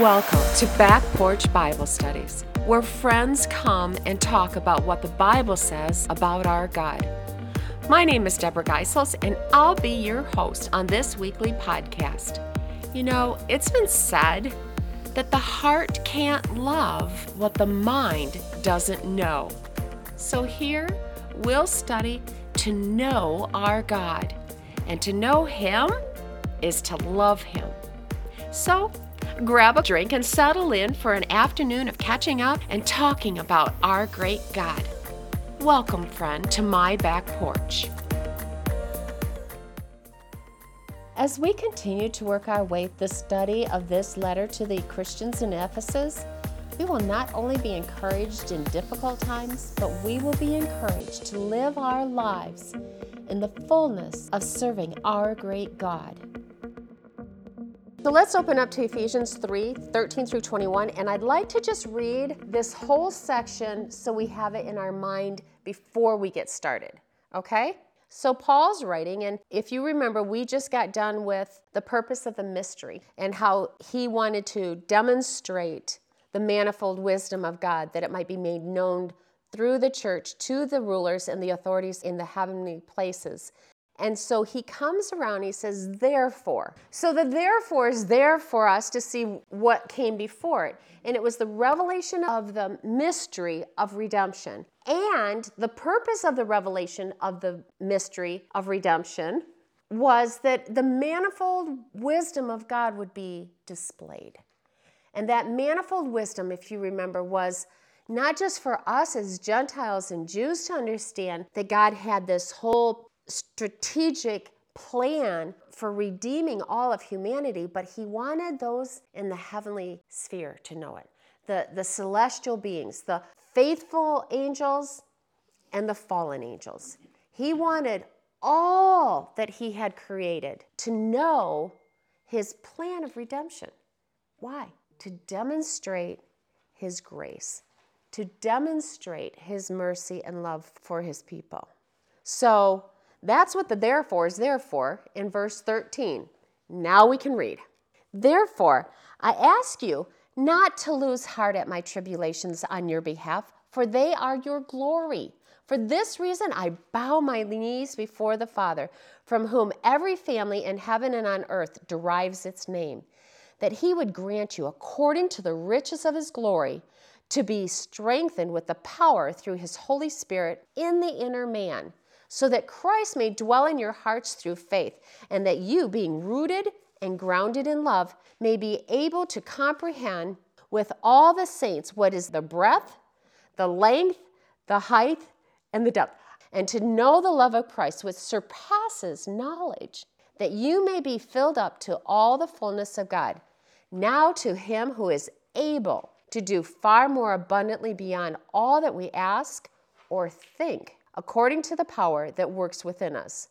Welcome to Back Porch Bible Studies, where friends come and talk about what the Bible says about our God. My name is Deborah Geisels, and I'll be your host on this weekly podcast. You know, it's been said that the heart can't love what the mind doesn't know. So here we'll study to know our God, and to know Him is to love Him. So grab a drink and settle in for an afternoon of catching up and talking about our great God. Welcome, friend, to my back porch. As we continue to work our way through the study of this letter to the Christians in Ephesus, we will not only be encouraged in difficult times, but we will be encouraged to live our lives in the fullness of serving our great God. So let's open up to Ephesians 3 13 through 21. And I'd like to just read this whole section so we have it in our mind before we get started. Okay? So Paul's writing, and if you remember, we just got done with the purpose of the mystery and how he wanted to demonstrate the manifold wisdom of God that it might be made known through the church to the rulers and the authorities in the heavenly places. And so he comes around, he says, therefore. So the therefore is there for us to see what came before it. And it was the revelation of the mystery of redemption. And the purpose of the revelation of the mystery of redemption was that the manifold wisdom of God would be displayed. And that manifold wisdom, if you remember, was not just for us as Gentiles and Jews to understand that God had this whole strategic plan for redeeming all of humanity, but he wanted those in the heavenly sphere to know it the, the celestial beings, the faithful angels, and the fallen angels. He wanted all that he had created to know his plan of redemption. Why? To demonstrate his grace, to demonstrate his mercy and love for his people. So, that's what the therefore is there for in verse 13. Now we can read. Therefore, I ask you not to lose heart at my tribulations on your behalf, for they are your glory. For this reason, I bow my knees before the Father, from whom every family in heaven and on earth derives its name, that he would grant you, according to the riches of his glory, to be strengthened with the power through his Holy Spirit in the inner man so that Christ may dwell in your hearts through faith, and that you, being rooted and grounded in love, may be able to comprehend with all the saints what is the breadth, the length, the height, and the depth, and to know the love of Christ, which surpasses knowledge, that you may be filled up to all the fullness of God. Now to him who is able to do far more abundantly beyond all that we ask or think according to the power that works within us.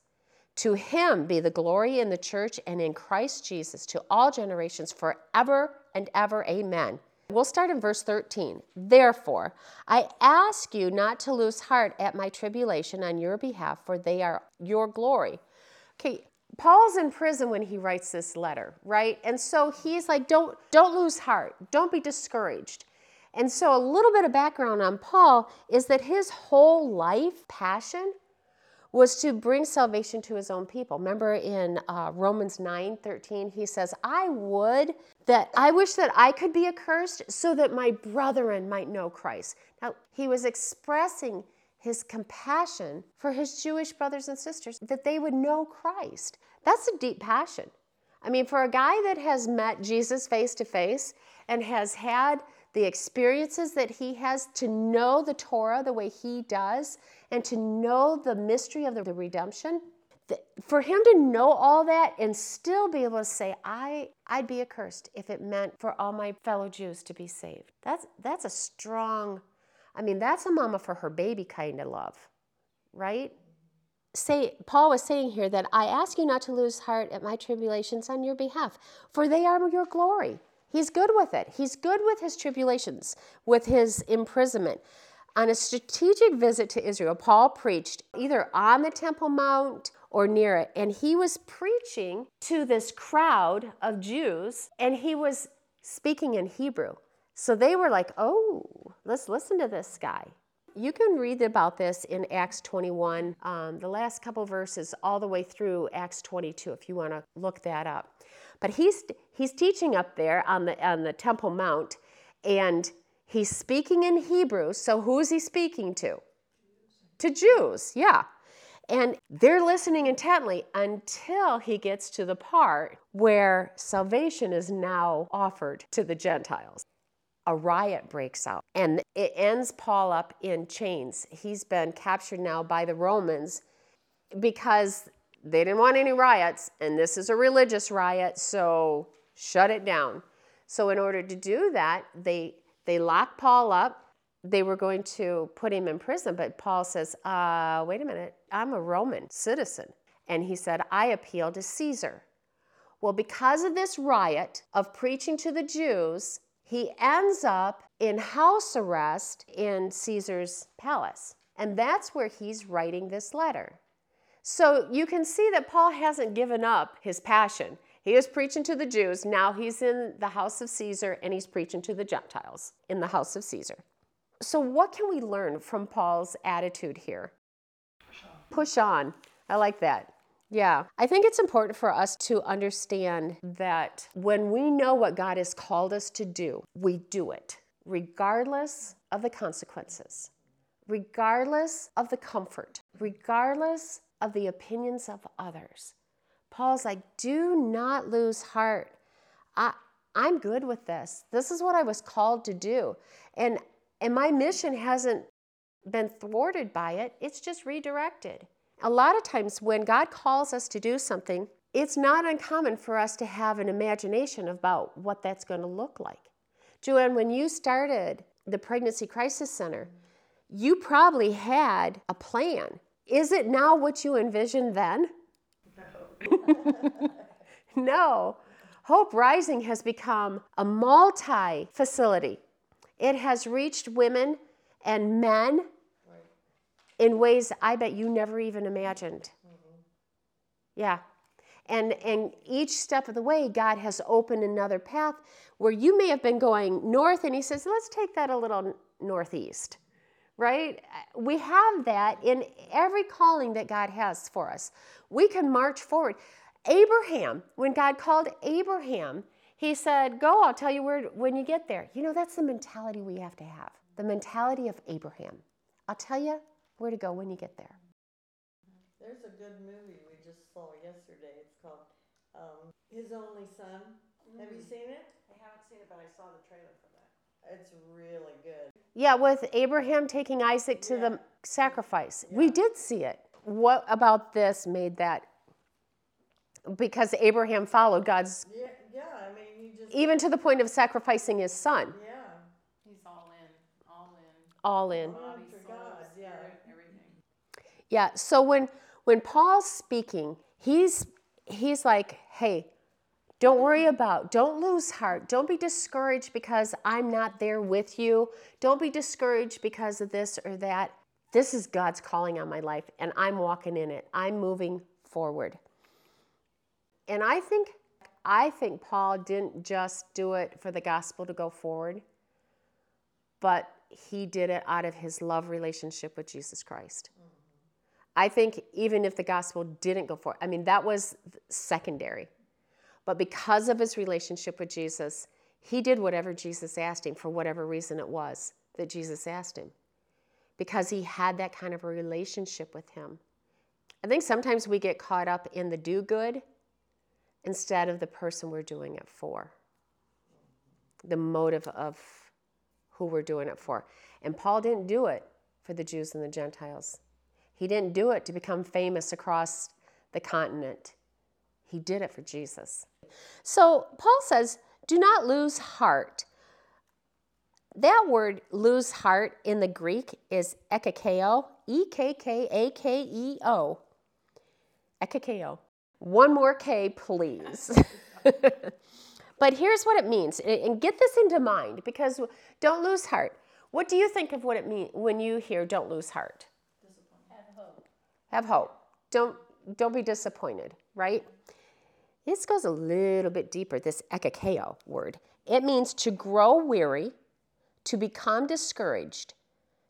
To him be the glory in the church and in Christ Jesus to all generations forever and ever. Amen. We'll start in verse 13. Therefore, I ask you not to lose heart at my tribulation on your behalf, for they are your glory. Okay, Paul's in prison when he writes this letter, right? And so he's like, don't, don't lose heart. Don't be discouraged. And so, a little bit of background on Paul is that his whole life passion was to bring salvation to his own people. Remember in uh, Romans 9 13, he says, I would that I wish that I could be accursed so that my brethren might know Christ. Now, he was expressing his compassion for his Jewish brothers and sisters that they would know Christ. That's a deep passion. I mean, for a guy that has met Jesus face to face and has had the experiences that he has, to know the Torah the way he does, and to know the mystery of the redemption. For him to know all that and still be able to say, I, I'd be accursed if it meant for all my fellow Jews to be saved. That's, that's a strong, I mean, that's a mama for her baby kind of love, right? Say, Paul was saying here that I ask you not to lose heart at my tribulations on your behalf, for they are your glory. He's good with it. He's good with his tribulations, with his imprisonment. On a strategic visit to Israel, Paul preached either on the Temple Mount or near it, and he was preaching to this crowd of Jews, and he was speaking in Hebrew. So they were like, oh, let's listen to this guy. You can read about this in Acts 21, um, the last couple verses, all the way through Acts 22, if you want to look that up. But he's, he's teaching up there on the, on the Temple Mount, and he's speaking in Hebrew. So who is he speaking to? To Jews, yeah. And they're listening intently until he gets to the part where salvation is now offered to the Gentiles. A riot breaks out and it ends Paul up in chains. He's been captured now by the Romans because they didn't want any riots, and this is a religious riot, so shut it down. So, in order to do that, they, they lock Paul up they were going to put him in prison, but Paul says, uh, wait a minute, I'm a Roman citizen. And he said, I appeal to Caesar. Well, because of this riot of preaching to the Jews, he ends up in house arrest in Caesar's palace. And that's where he's writing this letter. So you can see that Paul hasn't given up his passion. He is preaching to the Jews. Now he's in the house of Caesar and he's preaching to the Gentiles in the house of Caesar. So, what can we learn from Paul's attitude here? Push on. Push on. I like that. Yeah, I think it's important for us to understand that when we know what God has called us to do, we do it, regardless of the consequences, regardless of the comfort, regardless of the opinions of others. Paul's like, do not lose heart. I, I'm good with this. This is what I was called to do. And and my mission hasn't been thwarted by it, it's just redirected. A lot of times when God calls us to do something, it's not uncommon for us to have an imagination about what that's going to look like. Joanne, when you started the Pregnancy Crisis Center, you probably had a plan. Is it now what you envisioned then? No. no. Hope Rising has become a multi facility it has reached women and men right. in ways I bet you never even imagined. Mm-hmm. Yeah. And, and each step of the way, God has opened another path where you may have been going north, and He says, let's take that a little northeast, right? We have that in every calling that God has for us. We can march forward. Abraham, when God called Abraham, he said, Go, I'll tell you where when you get there. You know, that's the mentality we have to have the mentality of Abraham. I'll tell you where to go when you get there. There's a good movie we just saw yesterday. It's called um, His Only Son. Mm-hmm. Have you mm. seen it? I haven't seen it, but I saw the trailer for that. It's really good. Yeah, with Abraham taking Isaac to yeah. the sacrifice. Yeah. We did see it. What about this made that? Because Abraham followed God's yeah even to the point of sacrificing his son. Yeah. He's all in, all in. All in. Body, soul, God, yeah. everything. Yeah. So when when Paul's speaking, he's he's like, hey, don't worry about, don't lose heart. Don't be discouraged because I'm not there with you. Don't be discouraged because of this or that. This is God's calling on my life, and I'm walking in it. I'm moving forward. And I think I think Paul didn't just do it for the gospel to go forward, but he did it out of his love relationship with Jesus Christ. Mm-hmm. I think even if the gospel didn't go forward, I mean, that was secondary. But because of his relationship with Jesus, he did whatever Jesus asked him for whatever reason it was that Jesus asked him. Because he had that kind of a relationship with him. I think sometimes we get caught up in the do good instead of the person we're doing it for, the motive of who we're doing it for. And Paul didn't do it for the Jews and the Gentiles, he didn't do it to become famous across the continent. He did it for Jesus. So Paul says, do not lose heart. That word lose heart in the Greek is ekakeo, E K K A K E O. Ekakeo. One more K, please. but here's what it means, and get this into mind because don't lose heart. What do you think of what it means when you hear don't lose heart? Have hope. Have hope. Don't don't be disappointed, right? This goes a little bit deeper, this ekakeo word. It means to grow weary, to become discouraged,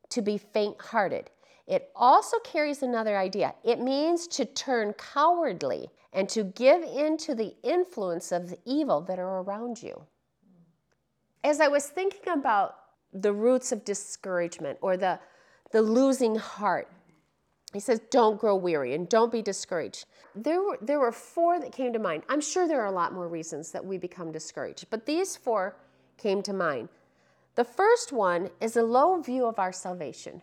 to be faint hearted. It also carries another idea. It means to turn cowardly and to give in to the influence of the evil that are around you. As I was thinking about the roots of discouragement or the, the losing heart, he says, don't grow weary and don't be discouraged. There were, there were four that came to mind. I'm sure there are a lot more reasons that we become discouraged, but these four came to mind. The first one is a low view of our salvation.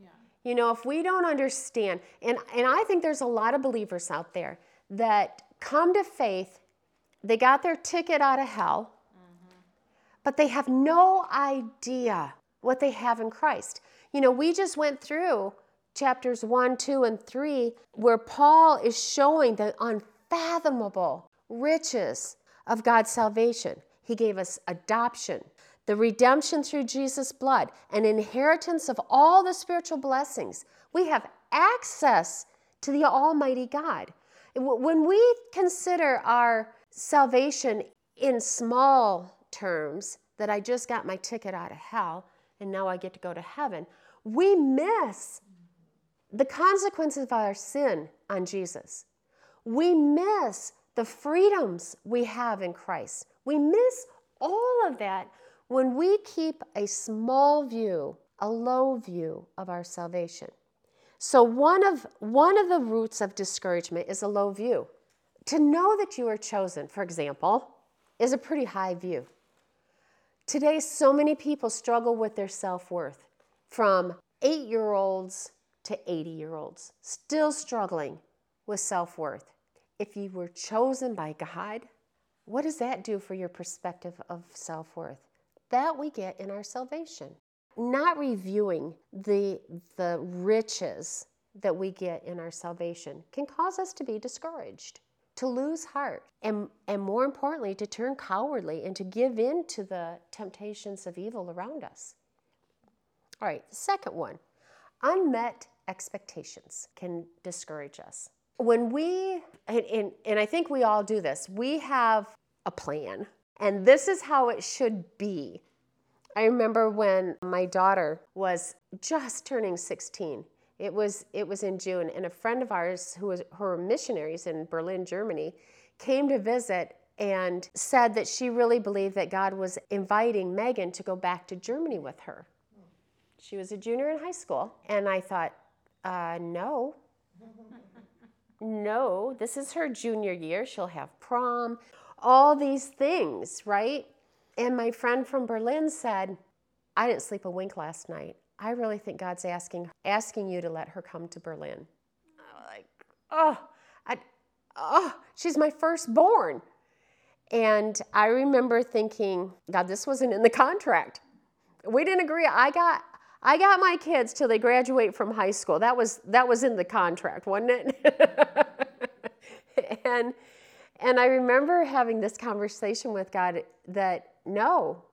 Yeah. You know, if we don't understand, and, and I think there's a lot of believers out there that come to faith, they got their ticket out of hell, mm-hmm. but they have no idea what they have in Christ. You know, we just went through chapters 1, 2, and 3 where Paul is showing the unfathomable riches of God's salvation. He gave us adoption, the redemption through Jesus' blood, an inheritance of all the spiritual blessings. We have access to the Almighty God. When we consider our salvation in small terms, that I just got my ticket out of hell and now I get to go to heaven, we miss the consequences of our sin on Jesus. We miss the freedoms we have in Christ. We miss all of that when we keep a small view, a low view of our salvation. So one of one of the roots of discouragement is a low view. To know that you are chosen, for example, is a pretty high view. Today so many people struggle with their self-worth from 8-year-olds to 80 year olds, still struggling with self worth. If you were chosen by God, what does that do for your perspective of self worth? That we get in our salvation. Not reviewing the, the riches that we get in our salvation can cause us to be discouraged, to lose heart, and, and more importantly, to turn cowardly and to give in to the temptations of evil around us. All right, second one unmet expectations can discourage us. When we, and, and, and I think we all do this, we have a plan, and this is how it should be. I remember when my daughter was just turning 16. It was it was in June, and a friend of ours who was who were missionaries in Berlin, Germany, came to visit and said that she really believed that God was inviting Megan to go back to Germany with her. She was a junior in high school, and I thought, uh, no. no, this is her junior year. She'll have prom, all these things, right? And my friend from Berlin said, I didn't sleep a wink last night. I really think God's asking asking you to let her come to Berlin. I'm like, oh, I, oh, she's my firstborn. And I remember thinking, God, this wasn't in the contract. We didn't agree. I got I got my kids till they graduate from high school. That was that was in the contract, wasn't it? and and I remember having this conversation with God that no,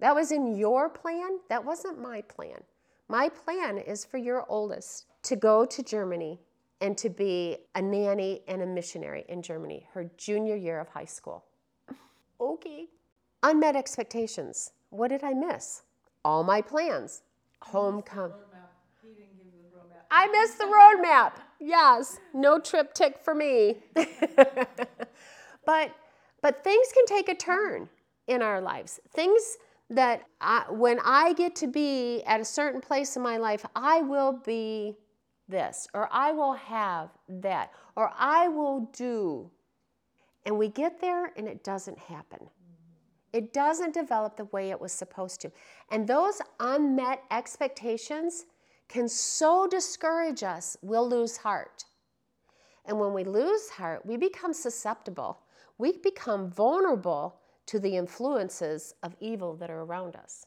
that was in your plan. That wasn't my plan. My plan is for your oldest to go to Germany and to be a nanny and a missionary in Germany, her junior year of high school. Okay. Unmet expectations. What did I miss? All my plans homecoming. I missed the roadmap. Yes, no TripTik for me. but but things can take a turn in our lives. Things that I, when I get to be at a certain place in my life, I will be this, or I will have that, or I will do. And we get there and it doesn't happen. It doesn't develop the way it was supposed to. And those unmet expectations can so discourage us, we'll lose heart. And when we lose heart, we become susceptible. We become vulnerable to the influences of evil that are around us.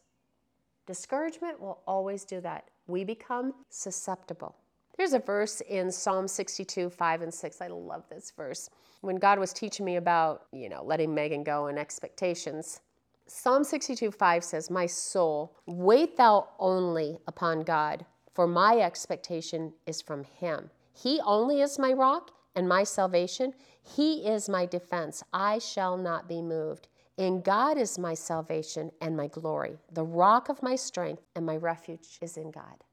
Discouragement will always do that. We become susceptible. There's a verse in Psalm 62, 5 and 6. I love this verse. When God was teaching me about, you know, letting Megan go and expectations, Psalm 62, 5 says, My soul, wait thou only upon God, for my expectation is from him. He only is my rock and my salvation. He is my defense. I shall not be moved. In God is my salvation and my glory. The rock of my strength and my refuge is in God.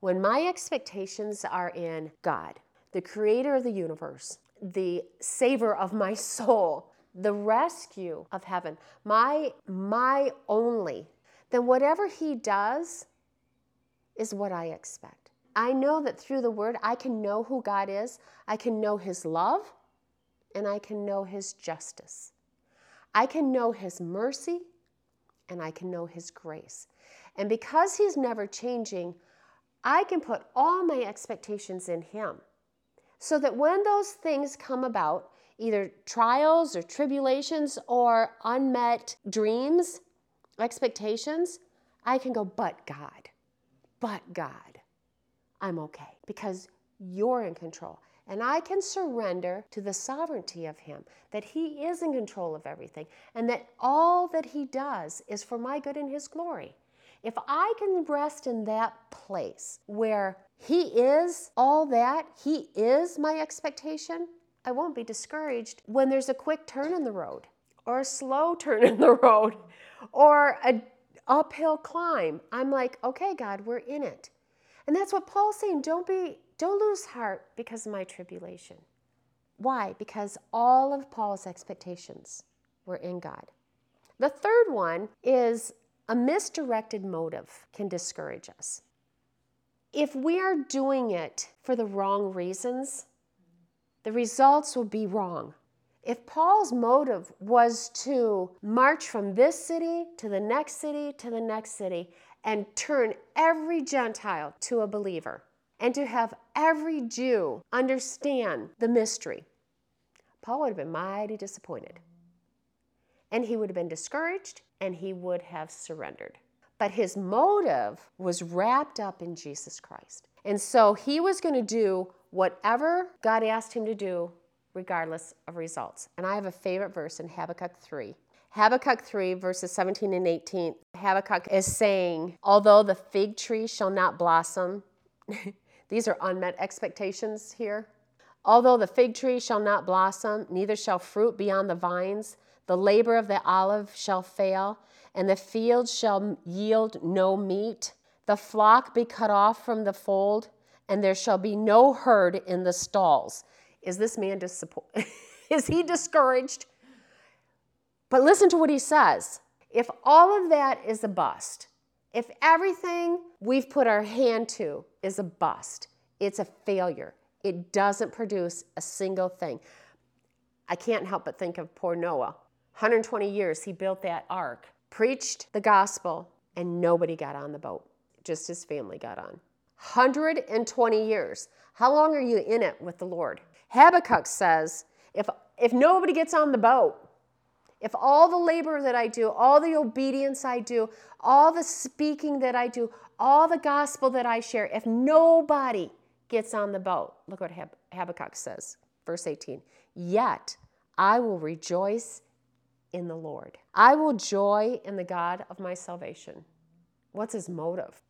When my expectations are in God, the creator of the universe, the saver of my soul, the rescue of heaven, my my only, then whatever he does is what I expect. I know that through the word I can know who God is, I can know his love, and I can know his justice. I can know his mercy and I can know his grace. And because he's never changing, I can put all my expectations in him. So that when those things come about, either trials or tribulations or unmet dreams, expectations, I can go, but God, but God, I'm okay because you're in control. And I can surrender to the sovereignty of Him, that He is in control of everything, and that all that He does is for my good and His glory. If I can rest in that place where He is all that, He is my expectation, I won't be discouraged when there's a quick turn in the road, or a slow turn in the road, or a uphill climb. I'm like, okay, God, we're in it. And that's what Paul's saying. Don't be don't lose heart because of my tribulation. Why? Because all of Paul's expectations were in God. The third one is a misdirected motive can discourage us. If we are doing it for the wrong reasons, the results will be wrong. If Paul's motive was to march from this city to the next city to the next city and turn every Gentile to a believer, and to have every Jew understand the mystery, Paul would have been mighty disappointed. And he would have been discouraged and he would have surrendered. But his motive was wrapped up in Jesus Christ. And so he was going to do whatever God asked him to do, regardless of results. And I have a favorite verse in Habakkuk 3. Habakkuk 3, verses 17 and 18. Habakkuk is saying, Although the fig tree shall not blossom, These are unmet expectations here. Although the fig tree shall not blossom, neither shall fruit be on the vines, the labor of the olive shall fail, and the field shall yield no meat. The flock be cut off from the fold, and there shall be no herd in the stalls. Is this man? Is he discouraged? But listen to what he says. If all of that is a bust, if everything we've put our hand to is a bust, it's a failure, it doesn't produce a single thing. I can't help but think of poor Noah. 120 years he built that ark, preached the gospel, and nobody got on the boat. Just his family got on. 120 years. How long are you in it with the Lord? Habakkuk says, if, if nobody gets on the boat, if all the labor that I do, all the obedience I do, all the speaking that I do, all the gospel that I share, if nobody gets on the boat, look what Hab- Habakkuk says, verse 18. Yet I will rejoice in the Lord. I will joy in the God of my salvation. What's his motive?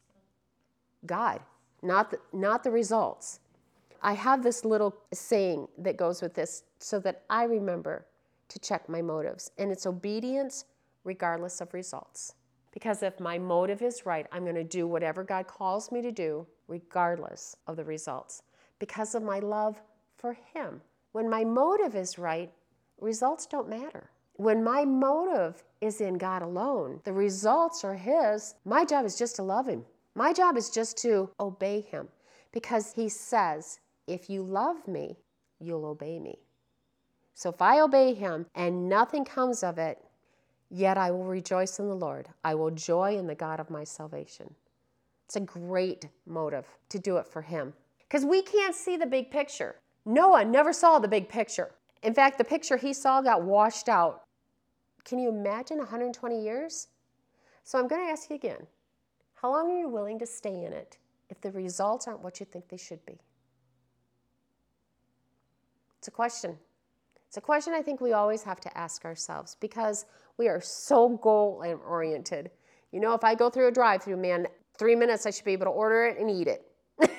God, not the, not the results. I have this little saying that goes with this so that I remember to check my motives, and it's obedience regardless of results. Because if my motive is right, I'm going to do whatever God calls me to do, regardless of the results, because of my love for Him. When my motive is right, results don't matter. When my motive is in God alone, the results are His. My job is just to love Him. My job is just to obey Him because He says, If you love me, you'll obey me. So if I obey him and nothing comes of it, yet I will rejoice in the Lord. I will joy in the God of my salvation. It's a great motive to do it for him because we can't see the big picture. Noah never saw the big picture. In fact, the picture he saw got washed out. Can you imagine 120 years? So I'm going to ask you again how long are you willing to stay in it if the results aren't what you think they should be? It's a question. It's a question I think we always have to ask ourselves because we are so goal oriented. You know, if I go through a drive through, man, three minutes I should be able to order it and eat it.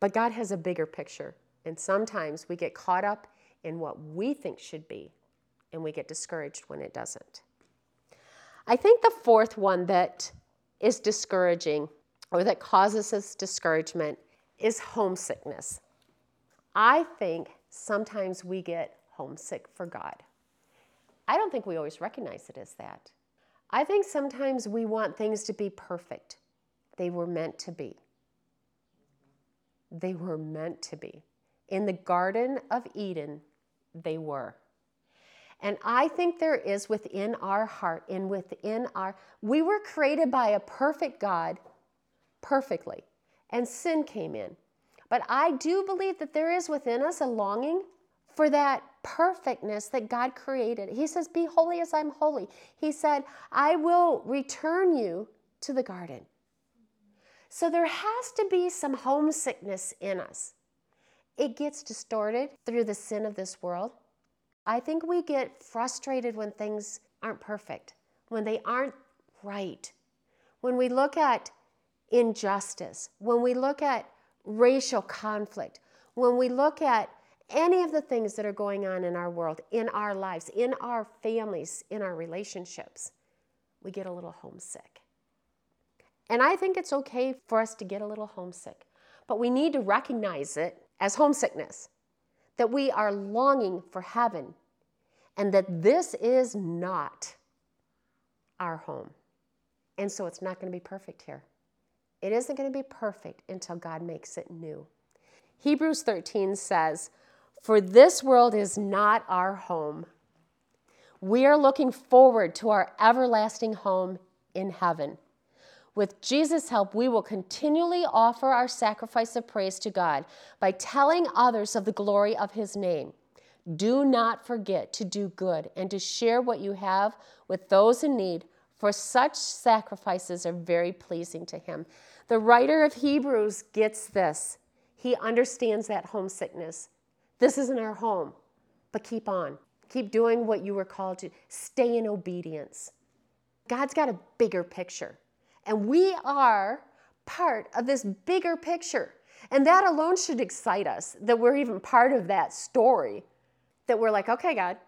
But God has a bigger picture. And sometimes we get caught up in what we think should be, and we get discouraged when it doesn't. I think the fourth one that is discouraging or that causes us discouragement is homesickness. I think sometimes we get homesick for God. I don't think we always recognize it as that. I think sometimes we want things to be perfect. They were meant to be. They were meant to be. In the Garden of Eden, they were. And I think there is within our heart and within our, we were created by a perfect God perfectly, and sin came in. But I do believe that there is within us a longing for that perfectness that God created. He says, Be holy as I'm holy. He said, I will return you to the garden. So there has to be some homesickness in us. It gets distorted through the sin of this world. I think we get frustrated when things aren't perfect, when they aren't right. When we look at injustice, when we look at racial conflict, when we look at any of the things that are going on in our world, in our lives, in our families, in our relationships, we get a little homesick. And I think it's okay for us to get a little homesick, but we need to recognize it as homesickness, that we are longing for heaven, and that this is not our home. And so it's not going to be perfect here. It isn't going to be perfect until God makes it new. Hebrews 13 says, For this world is not our home. We are looking forward to our everlasting home in heaven. With Jesus' help, we will continually offer our sacrifice of praise to God by telling others of the glory of His name. Do not forget to do good and to share what you have with those in need, for such sacrifices are very pleasing to Him. The writer of Hebrews gets this. He understands that homesickness. This isn't our home, but keep on. Keep doing what you were called to. Stay in obedience. God's got a bigger picture. And we are part of this bigger picture. And that alone should excite us that we're even part of that story. That we're like, okay, God,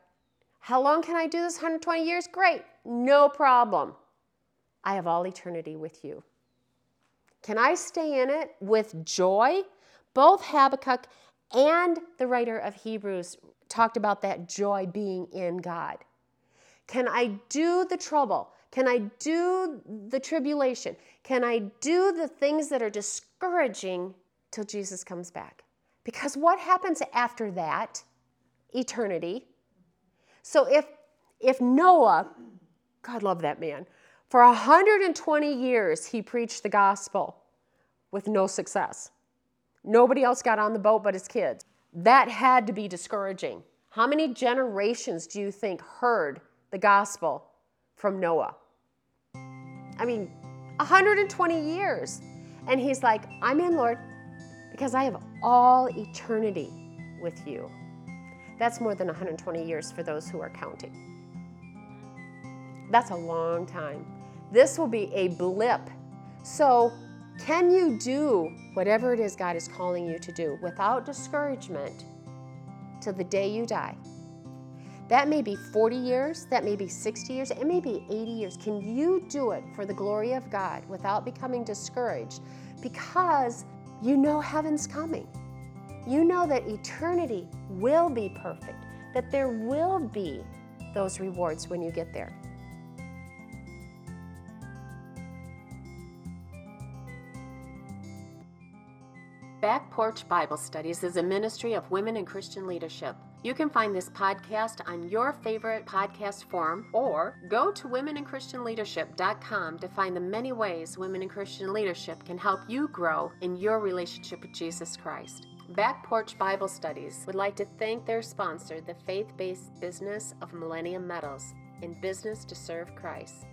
how long can I do this? 120 years? Great, no problem. I have all eternity with you. Can I stay in it with joy? Both Habakkuk and the writer of Hebrews talked about that joy being in God. Can I do the trouble? Can I do the tribulation? Can I do the things that are discouraging till Jesus comes back? Because what happens after that? Eternity. So if if Noah, God love that man, for 120 years he preached the gospel with no success. Nobody else got on the boat but his kids. That had to be discouraging. How many generations do you think heard the gospel from Noah? I mean, 120 years. And he's like, I'm in, Lord, because I have all eternity with you. That's more than 120 years for those who are counting. That's a long time. This will be a blip. So, can you do whatever it is God is calling you to do without discouragement till the day you die? That may be 40 years, that may be 60 years, it may be 80 years. Can you do it for the glory of God without becoming discouraged? Because you know heaven's coming. You know that eternity will be perfect, that there will be those rewards when you get there. Back Porch Bible Studies is a ministry of women in Christian leadership. You can find this podcast on your favorite podcast forum or go to womeninchristianleadership.com to find the many ways women in Christian leadership can help you grow in your relationship with Jesus Christ. Back Porch Bible Studies would like to thank their sponsor, the faith based business of Millennium Metals, in business to serve Christ.